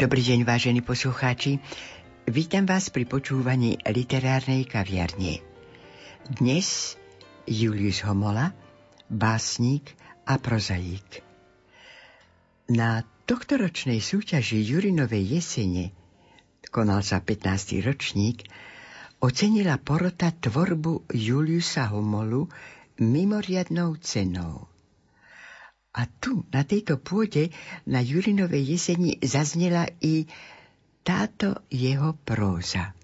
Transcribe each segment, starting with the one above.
Dobrý deň, vážení poslucháči. Vítam vás pri počúvaní literárnej kaviarne. Dnes Julius Homola, básnik a prozaík. Na tohtoročnej súťaži Jurinovej jesene, konal sa 15. ročník, ocenila porota tvorbu Juliusa Homolu mimoriadnou cenou. A tu, na tejto pôde, na Julinovej jeseni, zaznela i táto jeho próza.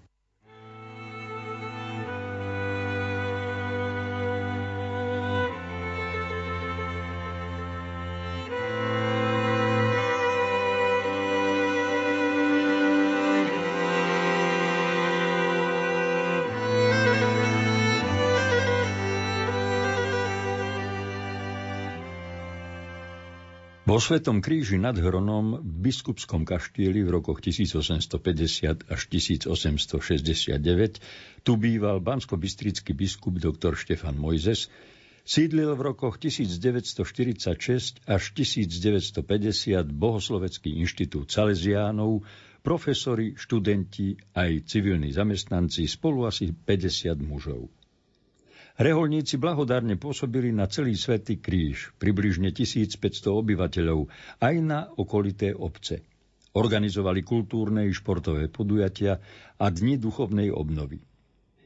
Vo Svetom kríži nad Hronom v biskupskom kaštieli v rokoch 1850 až 1869 tu býval bansko-bystrický biskup dr. Štefan Mojzes, sídlil v rokoch 1946 až 1950 Bohoslovecký inštitút Salesiánov, profesori, študenti aj civilní zamestnanci, spolu asi 50 mužov. Reholníci blahodárne pôsobili na celý Svetý kríž, približne 1500 obyvateľov, aj na okolité obce. Organizovali kultúrne i športové podujatia a dni duchovnej obnovy.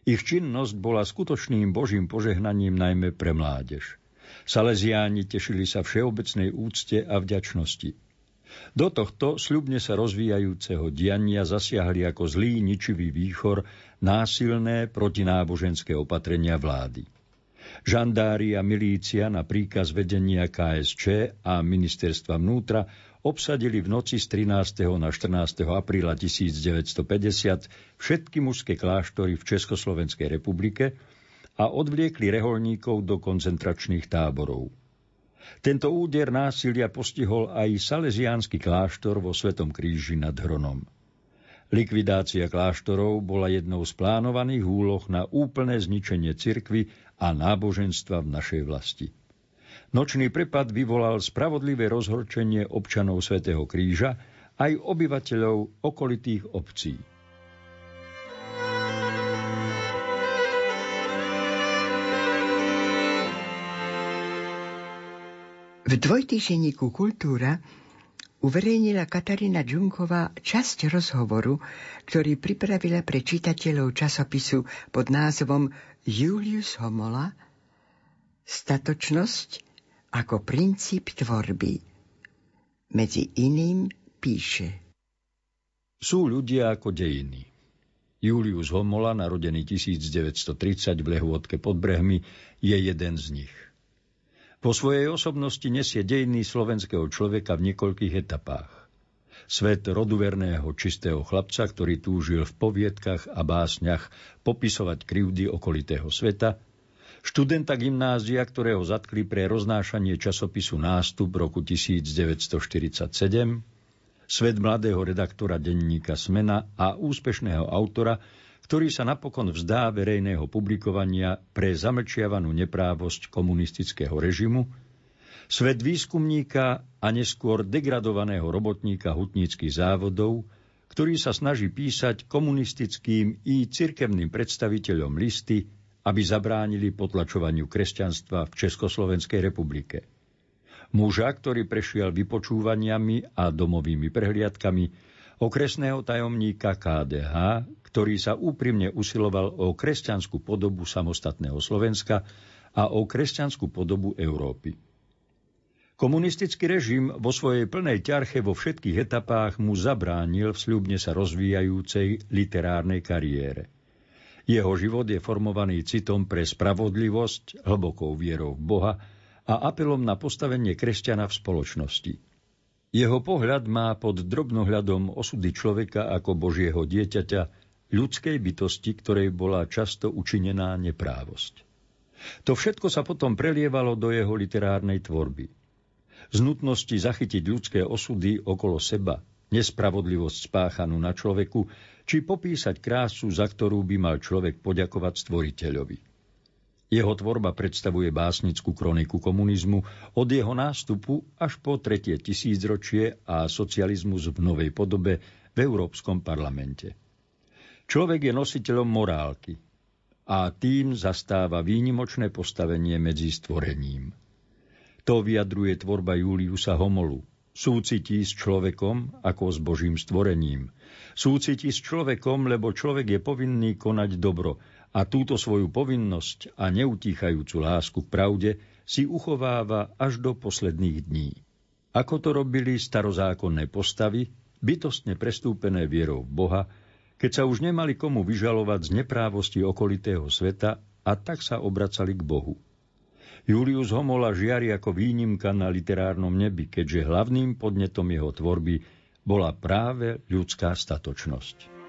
Ich činnosť bola skutočným božím požehnaním najmä pre mládež. Salesiáni tešili sa všeobecnej úcte a vďačnosti. Do tohto sľubne sa rozvíjajúceho diania zasiahli ako zlý ničivý výchor násilné protináboženské opatrenia vlády. Žandári a milícia na príkaz vedenia KSČ a ministerstva vnútra obsadili v noci z 13. na 14. apríla 1950 všetky mužské kláštory v Československej republike a odvliekli reholníkov do koncentračných táborov. Tento úder násilia postihol aj salesiánsky kláštor vo Svetom kríži nad Hronom. Likvidácia kláštorov bola jednou z plánovaných úloh na úplné zničenie cirkvy a náboženstva v našej vlasti. Nočný prepad vyvolal spravodlivé rozhorčenie občanov Svetého kríža aj obyvateľov okolitých obcí. V dvojtýženíku Kultúra uverejnila Katarína Džunková časť rozhovoru, ktorý pripravila pre čitateľov časopisu pod názvom Julius Homola Statočnosť ako princíp tvorby. Medzi iným píše. Sú ľudia ako dejiny. Julius Homola, narodený 1930 v Lehôdke pod Brehmi, je jeden z nich – po svojej osobnosti nesie dejiny slovenského človeka v niekoľkých etapách. Svet roduverného čistého chlapca, ktorý túžil v poviedkach a básniach popisovať krivdy okolitého sveta, študenta gymnázia, ktorého zatkli pre roznášanie časopisu Nástup roku 1947, svet mladého redaktora denníka Smena a úspešného autora, ktorý sa napokon vzdá verejného publikovania pre zamlčiavanú neprávosť komunistického režimu, svet výskumníka a neskôr degradovaného robotníka hutníckých závodov, ktorý sa snaží písať komunistickým i cirkevným predstaviteľom listy, aby zabránili potlačovaniu kresťanstva v Československej republike. Muža, ktorý prešiel vypočúvaniami a domovými prehliadkami, okresného tajomníka KDH, ktorý sa úprimne usiloval o kresťanskú podobu samostatného Slovenska a o kresťanskú podobu Európy. Komunistický režim vo svojej plnej ťarche vo všetkých etapách mu zabránil v sľubne sa rozvíjajúcej literárnej kariére. Jeho život je formovaný citom pre spravodlivosť, hlbokou vierou v Boha a apelom na postavenie kresťana v spoločnosti. Jeho pohľad má pod drobnohľadom osudy človeka ako Božieho dieťaťa, ľudskej bytosti, ktorej bola často učinená neprávosť. To všetko sa potom prelievalo do jeho literárnej tvorby – z nutnosti zachytiť ľudské osudy okolo seba, nespravodlivosť spáchanú na človeku, či popísať krásu, za ktorú by mal človek poďakovať stvoriteľovi. Jeho tvorba predstavuje básnickú kroniku komunizmu od jeho nástupu až po tretie tisícročie a socializmus v novej podobe v Európskom parlamente. Človek je nositeľom morálky a tým zastáva výnimočné postavenie medzi stvorením. To vyjadruje tvorba Juliusa Homolu. Súcití s človekom ako s Božím stvorením. Súcití s človekom, lebo človek je povinný konať dobro a túto svoju povinnosť a neutíchajúcu lásku k pravde si uchováva až do posledných dní. Ako to robili starozákonné postavy, bytostne prestúpené vierou v Boha, keď sa už nemali komu vyžalovať z neprávosti okolitého sveta a tak sa obracali k Bohu. Julius Homola žiari ako výnimka na literárnom nebi, keďže hlavným podnetom jeho tvorby bola práve ľudská statočnosť.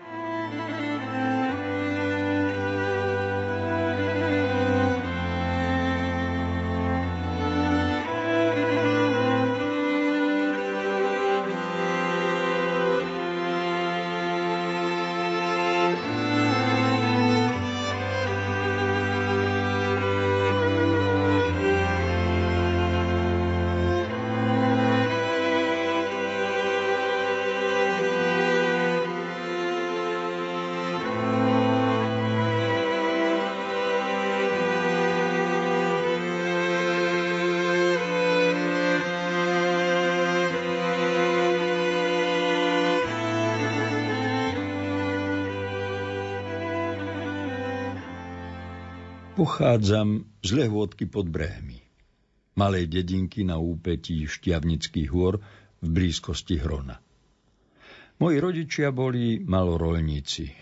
Pochádzam z Lehôdky pod brehmi, malej dedinky na úpetí Štiavnických hôr v blízkosti Hrona. Moji rodičia boli malorolníci.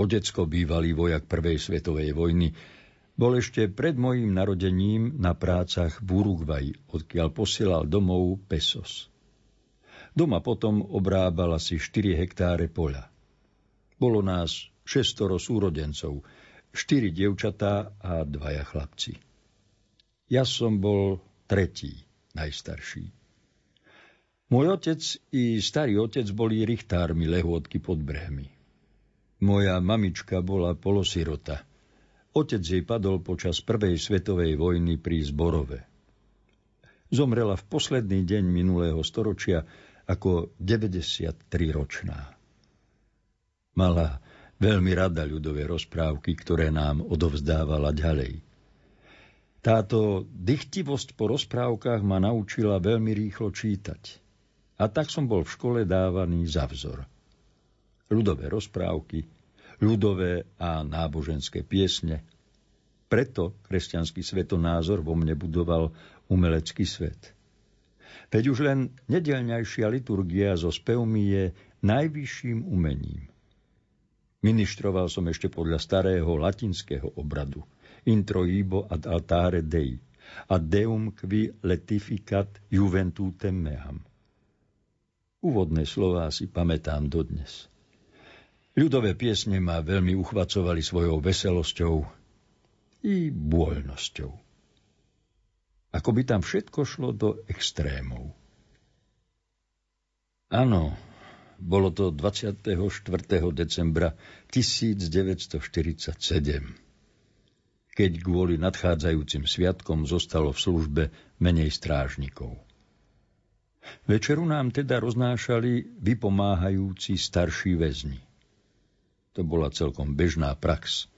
Otecko bývalý vojak Prvej svetovej vojny bol ešte pred mojím narodením na prácach v Uruguay, odkiaľ posielal domov pesos. Doma potom obrábal asi 4 hektáre poľa. Bolo nás šestoro súrodencov – štyri dievčatá a dvaja chlapci. Ja som bol tretí, najstarší. Môj otec i starý otec boli richtármi lehôdky pod brehmi. Moja mamička bola polosirota. Otec jej padol počas prvej svetovej vojny pri Zborove. Zomrela v posledný deň minulého storočia ako 93-ročná. Mala veľmi rada ľudové rozprávky, ktoré nám odovzdávala ďalej. Táto dychtivosť po rozprávkach ma naučila veľmi rýchlo čítať. A tak som bol v škole dávaný za vzor. Ľudové rozprávky, ľudové a náboženské piesne. Preto kresťanský svetonázor vo mne budoval umelecký svet. Veď už len nedelňajšia liturgia so spevmi je najvyšším umením – Ministroval som ešte podľa starého latinského obradu. Introibo ad altare Dei. A deum qui letificat juventutem meam. Úvodné slová si pamätám dodnes. Ľudové piesne ma veľmi uchvacovali svojou veselosťou i bôľnosťou. Ako by tam všetko šlo do extrémov. Áno, bolo to 24. decembra 1947, keď kvôli nadchádzajúcim sviatkom zostalo v službe menej strážnikov. Večeru nám teda roznášali vypomáhajúci starší väzni. To bola celkom bežná prax.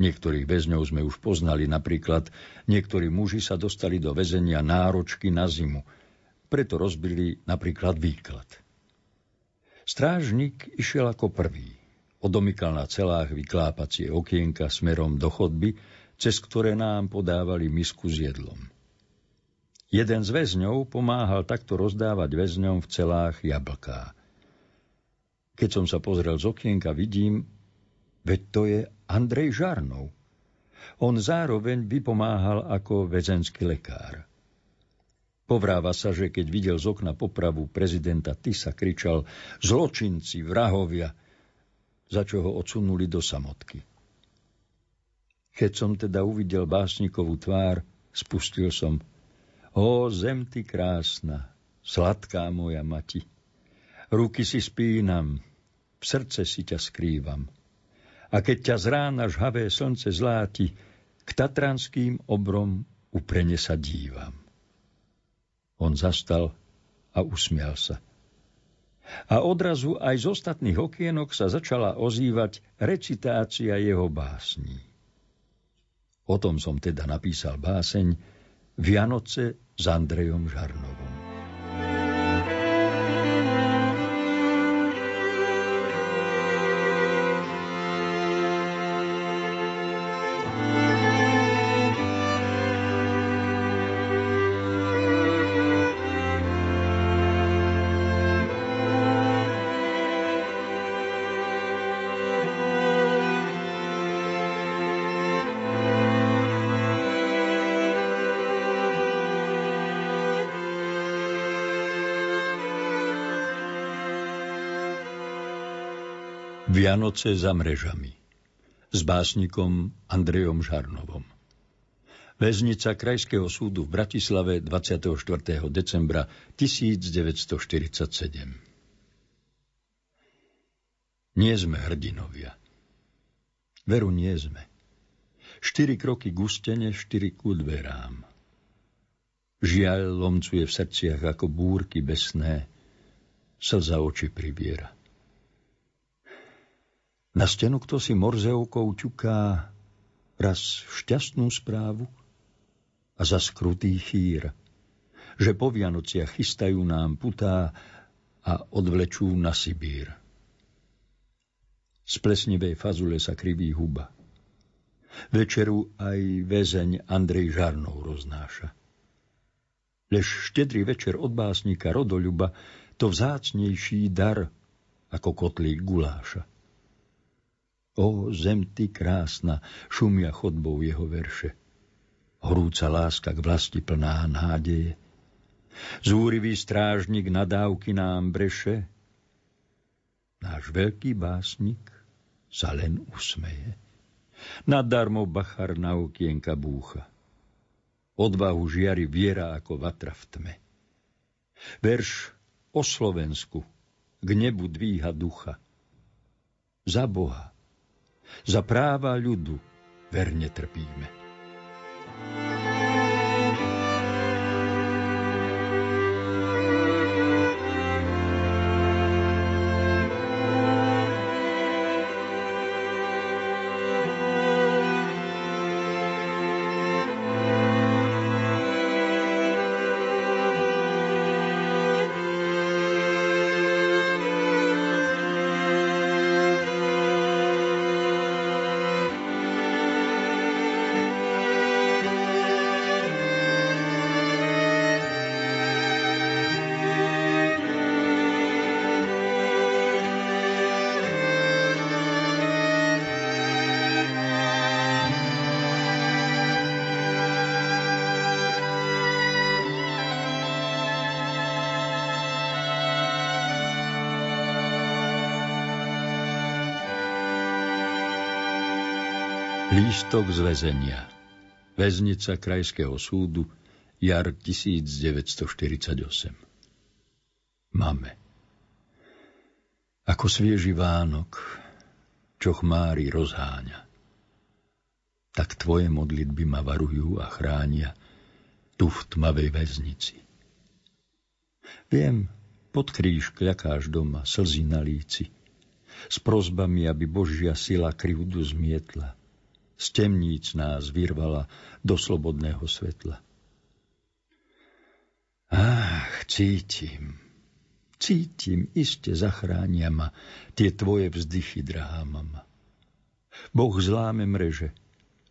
Niektorých väzňov sme už poznali, napríklad niektorí muži sa dostali do väzenia náročky na zimu, preto rozbili napríklad výklad. Strážnik išiel ako prvý. Odomykal na celách vyklápacie okienka smerom do chodby, cez ktoré nám podávali misku s jedlom. Jeden z väzňov pomáhal takto rozdávať väzňom v celách jablká. Keď som sa pozrel z okienka, vidím, veď to je Andrej Žarnov. On zároveň vypomáhal ako väzenský lekár. Povráva sa, že keď videl z okna popravu prezidenta Tisa, kričal zločinci, vrahovia, za čo ho odsunuli do samotky. Keď som teda uvidel básnikovú tvár, spustil som O, zem ty krásna, sladká moja mati. Ruky si spínam, v srdce si ťa skrývam. A keď ťa z rána žhavé slnce zláti, k tatranským obrom uprene sa dívam. On zastal a usmial sa. A odrazu aj z ostatných okienok sa začala ozývať recitácia jeho básní. O tom som teda napísal báseň, Vianoce s Andrejom Žarnovom. Vianoce za mrežami s básnikom Andrejom Žarnovom. Väznica Krajského súdu v Bratislave 24. decembra 1947. Nie sme hrdinovia. Veru nie sme. Štyri kroky gustene, štyri ku dverám. Žiaľ lomcuje v srdciach ako búrky besné, slza oči pribiera. Na stenu kto si morzeovkou ťuká raz šťastnú správu a za skrutý chýr, že po Vianociach chystajú nám putá a odvlečú na Sibír. Z plesnivej fazule sa kriví huba. Večeru aj väzeň Andrej Žarnov roznáša. Lež štedrý večer od básnika Rodoľuba to vzácnejší dar ako kotlík guláša. O, zem ty krásna, šumia chodbou jeho verše. Horúca láska k vlasti plná nádeje. Zúrivý strážnik nadávky nám breše. Náš veľký básnik sa len usmeje. Nadarmo bachar na okienka búcha. Odvahu žiari viera ako vatra v tme. Verš o Slovensku k nebu dvíha ducha. Za Boha, za práva ľudu verne trpíme. Lístok z väzenia. Väznica Krajského súdu, jar 1948. Máme. Ako svieži Vánok, čo chmári rozháňa. Tak tvoje modlitby ma varujú a chránia tu v tmavej väznici. Viem, pod kríž kľakáš doma, slzy na líci. S prozbami, aby Božia sila krivdu zmietla. Z temníc nás vyrvala do slobodného svetla. Ach, cítim, cítim, iste zachránia ma tie tvoje vzdychy, drahá mama. Boh zláme mreže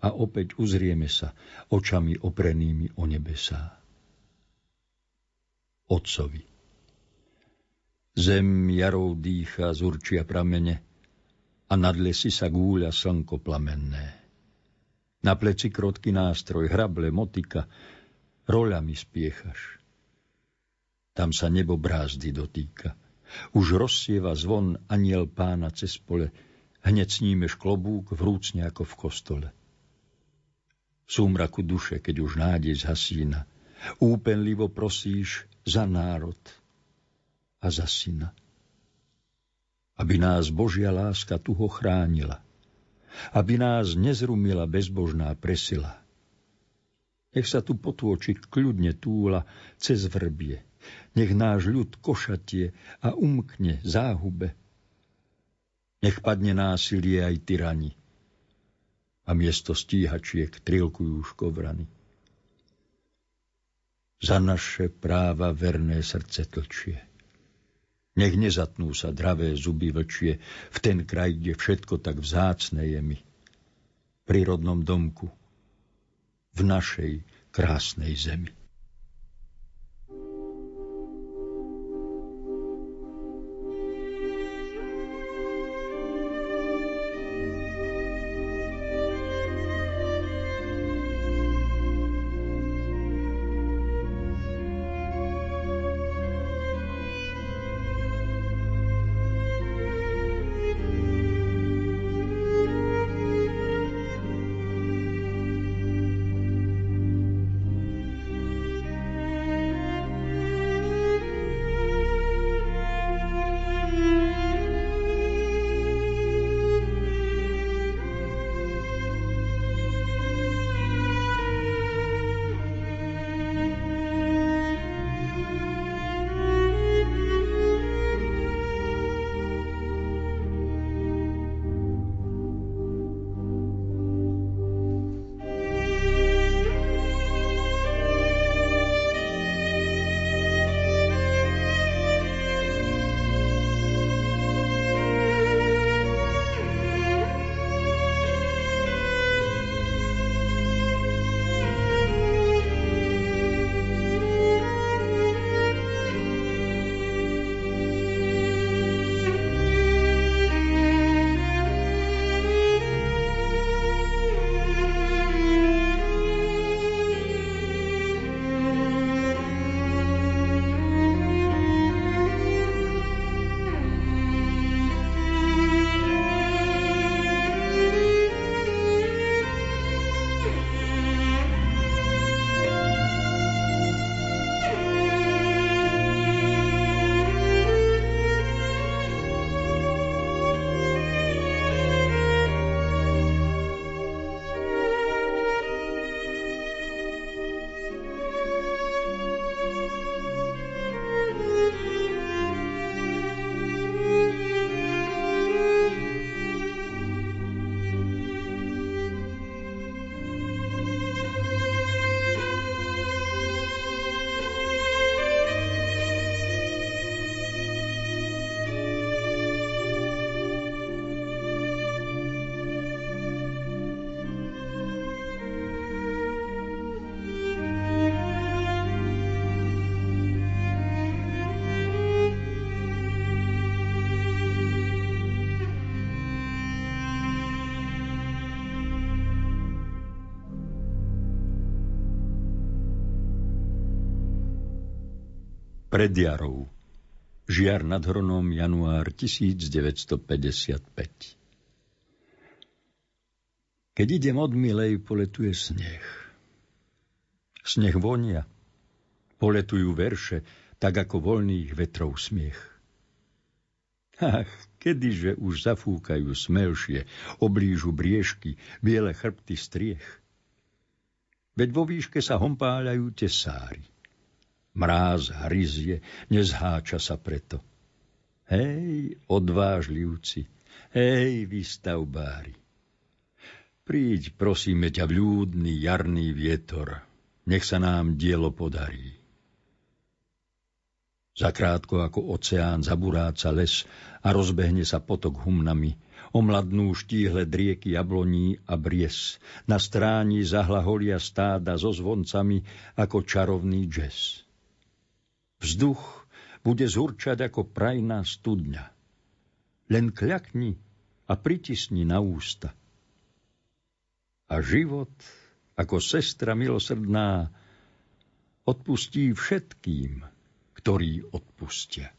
a opäť uzrieme sa očami oprenými o nebesá. Otcovi. Zem jarou dýcha z určia pramene a nad lesy sa gúľa slnko plamenné. Na pleci krotký nástroj, hrable, motika, roľami spiechaš. Tam sa nebo brázdy dotýka. Už rozsieva zvon aniel pána cez pole, hneď snímeš klobúk vrúcne ako v kostole. V súmraku duše, keď už nádej zhasína, úpenlivo prosíš za národ a za syna. Aby nás Božia láska tuho chránila, aby nás nezrumila bezbožná presila. Nech sa tu potôči kľudne túla cez vrbie, nech náš ľud košatie a umkne záhube. Nech padne násilie aj tyrani a miesto stíhačiek trilkujú škovrany. Za naše práva verné srdce tlčie. Nech nezatnú sa dravé zuby vlčie v ten kraj, kde všetko tak vzácne je mi. Pri rodnom domku, v našej krásnej zemi. Pred jarou. Žiar nad Hronom, január 1955. Keď idem od Milej, poletuje sneh. Sneh vonia. Poletujú verše, tak ako voľných vetrov smiech. Ach, kedyže už zafúkajú smelšie, oblížu briežky, biele chrbty striech. Veď vo výške sa hompáľajú tesári Mráz hryzie, nezháča sa preto. Hej, odvážlivci, hej, vy stavbári. Príď, prosíme ťa, vľúdny jarný vietor, nech sa nám dielo podarí. Zakrátko ako oceán zaburáca les a rozbehne sa potok humnami, omladnú štíhle drieky jabloní a bries, na stráni zahlaholia stáda so zvoncami ako čarovný jazz. Vzduch bude zurčať ako prajná studňa. Len kľakni a pritisni na ústa. A život, ako sestra milosrdná, odpustí všetkým, ktorí odpustia.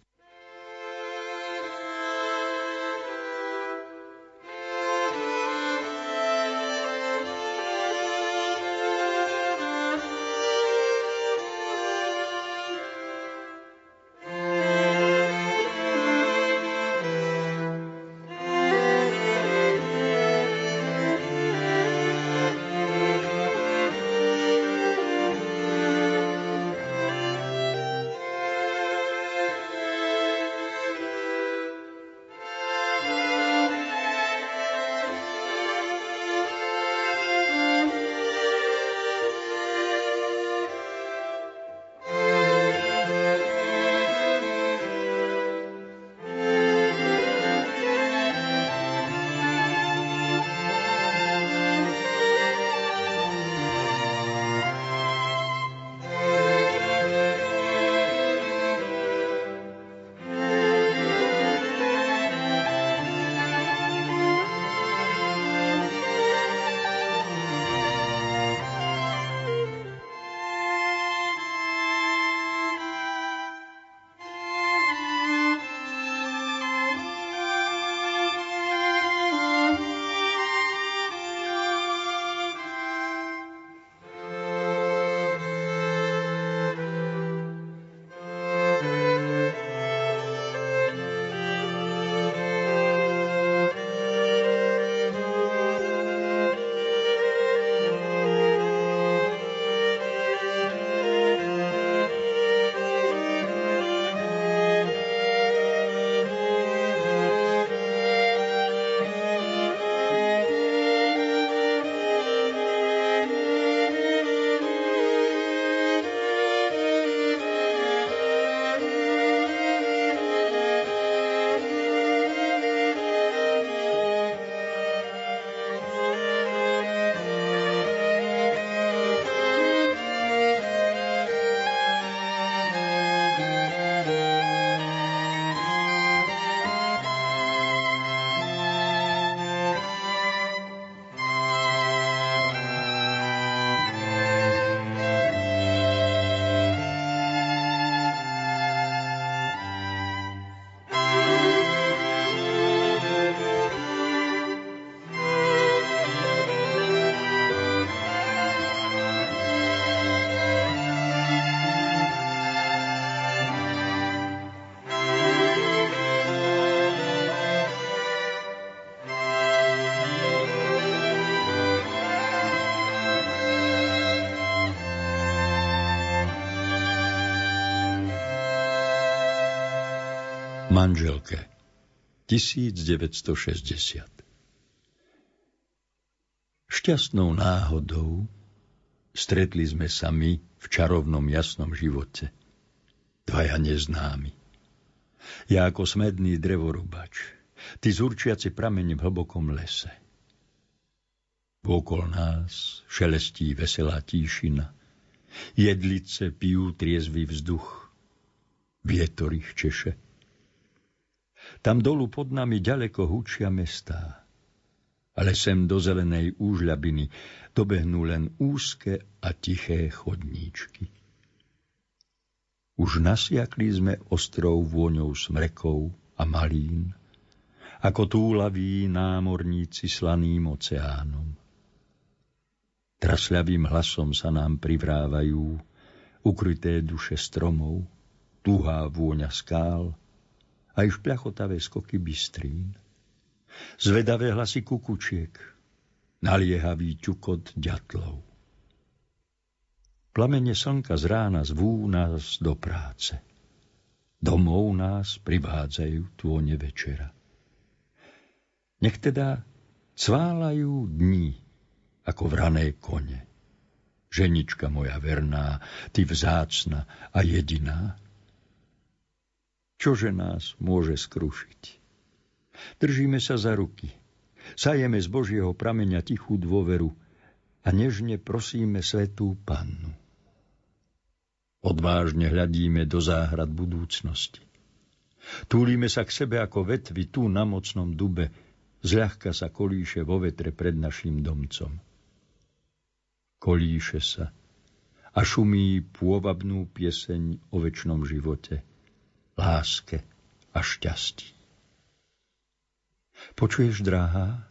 Manželke 1960 Šťastnou náhodou stretli sme sa my v čarovnom jasnom živote. Dvaja neznámi. Ja ako smedný drevorubač, ty zurčiaci prameň v hlbokom lese. Vôkol nás šelestí veselá tíšina, jedlice pijú triezvý vzduch, vietor ich češe. Tam dolu pod nami ďaleko hučia mestá. Ale sem do zelenej úžľabiny dobehnú len úzke a tiché chodníčky. Už nasiakli sme ostrov vôňou smrekov a malín, ako túlaví námorníci slaným oceánom. Trasľavým hlasom sa nám privrávajú ukryté duše stromov, tuhá vôňa skál aj špľachotavé skoky bystrín. Zvedavé hlasy kukučiek, naliehavý ťukot ďatlov. Plamene slnka z rána zvú nás do práce. Domov nás privádzajú tône večera. Nech teda cválajú dní ako vrané kone. Ženička moja verná, ty vzácna a jediná. Čože nás môže skrušiť? Držíme sa za ruky, sajeme z Božieho prameňa tichú dôveru a nežne prosíme svetú pannu. Odvážne hľadíme do záhrad budúcnosti. Túlime sa k sebe ako vetvy tu na mocnom dube, zľahka sa kolíše vo vetre pred našim domcom. Kolíše sa a šumí pôvabnú pieseň o väčšnom živote, láske a šťastí. Počuješ, drahá,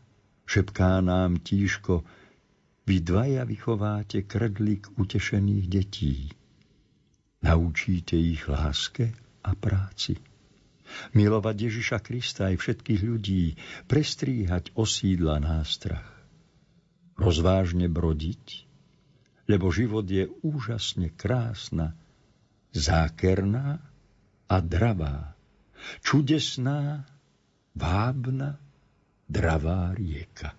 šepká nám tížko, vy dvaja vychováte krdlik utešených detí. Naučíte ich láske a práci. Milovať Ježiša Krista aj všetkých ľudí, prestríhať osídla nástrach. Rozvážne brodiť, lebo život je úžasne krásna, zákerná a dravá, čudesná vábna, dravá rieka.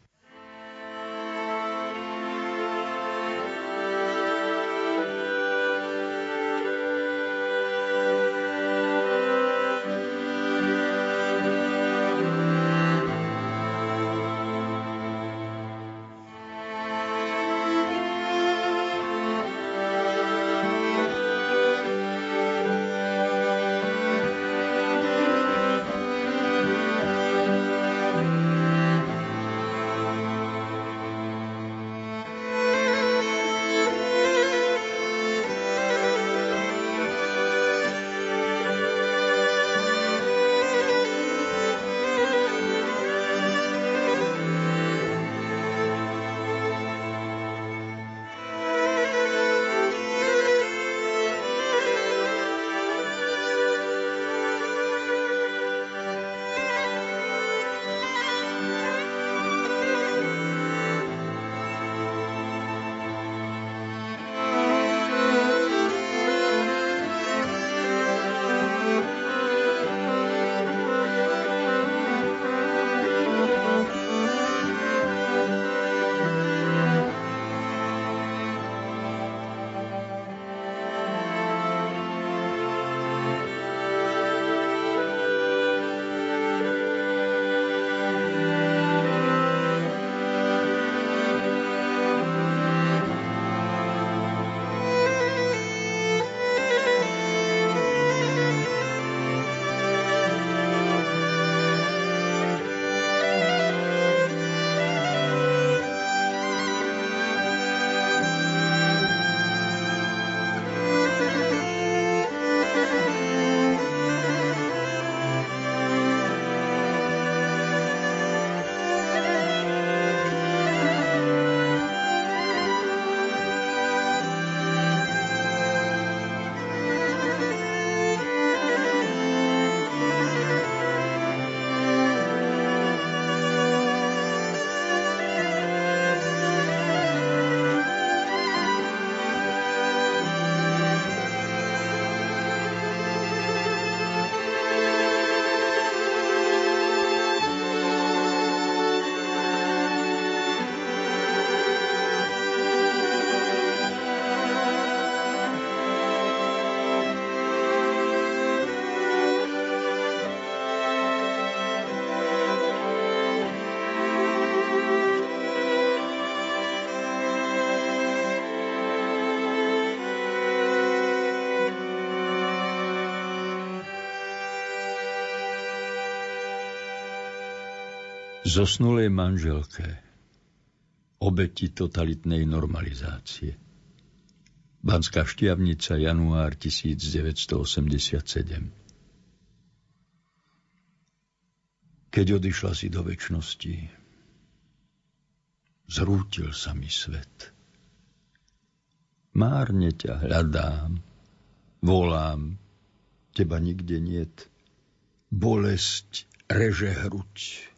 Zosnulej manželke, obeti totalitnej normalizácie. Banská štiavnica, január 1987. Keď odišla si do väčšnosti, zrútil sa mi svet. Márne ťa hľadám, volám, teba nikde niet. Bolesť reže hruď,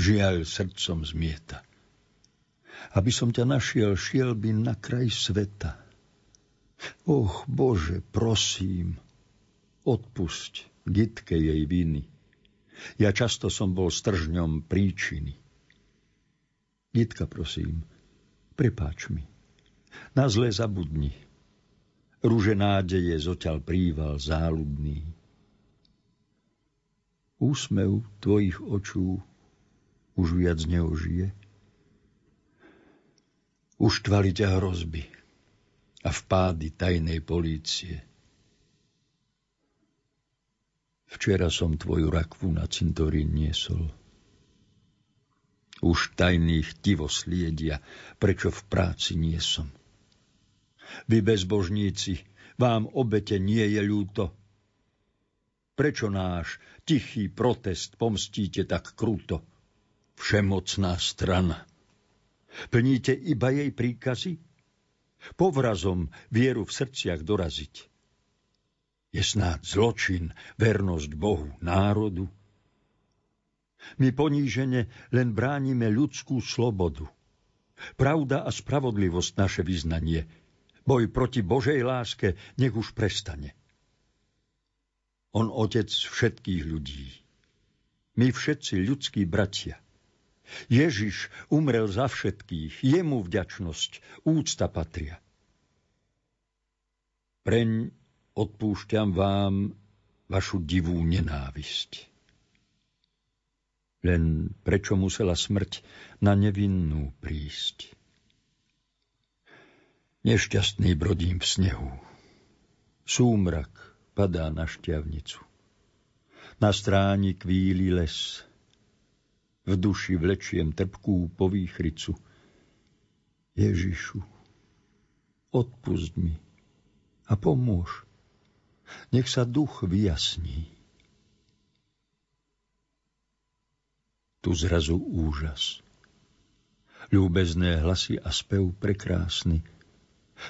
žiaľ srdcom zmieta. Aby som ťa našiel, šiel by na kraj sveta. Och, Bože, prosím, odpusť Gitke jej viny. Ja často som bol stržňom príčiny. Gitka, prosím, prepáč mi. Na zle zabudni. Rúže nádeje zoťal príval záľudný. Úsmev tvojich očú už viac neožije. Už tvali ťa hrozby a vpády tajnej polície. Včera som tvoju rakvu na cintorín niesol. Už tajných tivo sliedia, prečo v práci nie som. Vy bezbožníci, vám obete nie je ľúto. Prečo náš tichý protest pomstíte tak kruto? Všemocná strana. Plníte iba jej príkazy? Povrazom vieru v srdciach doraziť. Je snáď zločin, vernosť Bohu, národu? My ponížene len bránime ľudskú slobodu. Pravda a spravodlivosť naše vyznanie. Boj proti Božej láske nech už prestane. On otec všetkých ľudí. My všetci ľudskí bratia. Ježiš umrel za všetkých, jemu vďačnosť, úcta patria. Preň odpúšťam vám vašu divú nenávisť. Len prečo musela smrť na nevinnú prísť? Nešťastný brodím v snehu. Súmrak padá na šťavnicu. Na stráni kvíli les. V duši vlečiem trpkú povýchricu. Ježišu, odpust mi a pomôž. Nech sa duch vyjasní. Tu zrazu úžas. Ľúbezné hlasy a spev prekrásny.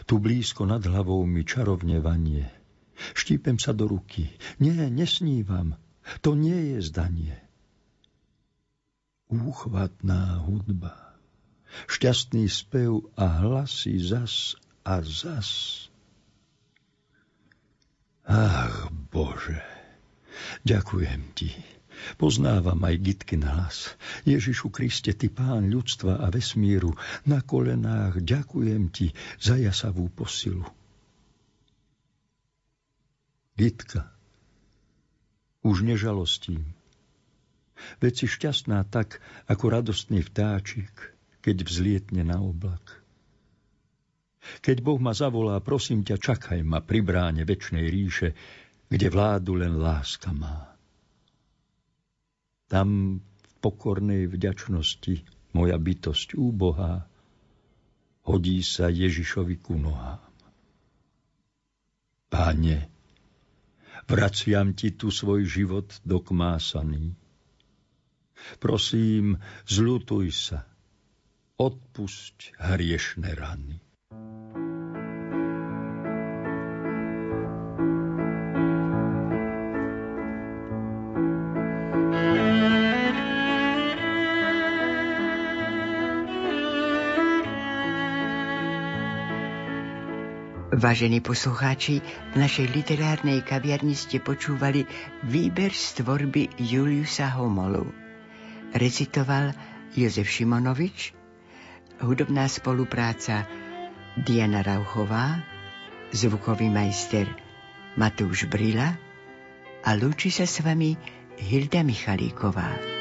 Tu blízko nad hlavou mi čarovne vanie – Štípem sa do ruky. Nie, nesnívam. To nie je zdanie. Úchvatná hudba. Šťastný spev a hlasy zas a zas. Ach, Bože, ďakujem Ti. Poznávam aj Gitkin hlas. Ježišu Kriste, Ty Pán ľudstva a vesmíru, na kolenách ďakujem Ti za jasavú posilu. Gitka, už nežalostím. Veď si šťastná tak, ako radostný vtáčik, keď vzlietne na oblak. Keď Boh ma zavolá, prosím ťa, čakaj ma pri bráne väčšnej ríše, kde vládu len láska má. Tam v pokornej vďačnosti moja bytosť úbohá hodí sa Ježišovi ku nohám. Páne, Vraciam ti tu svoj život dokmásaný. Prosím, zľutuj sa, odpusť hriešne rany. Vážení poslucháči, v našej literárnej kaviarni ste počúvali výber z tvorby Juliusa Homolu. Recitoval Jozef Šimonovič, hudobná spolupráca Diana Rauchová, zvukový majster Matúš Brila a lúči sa s vami Hilda Michalíková.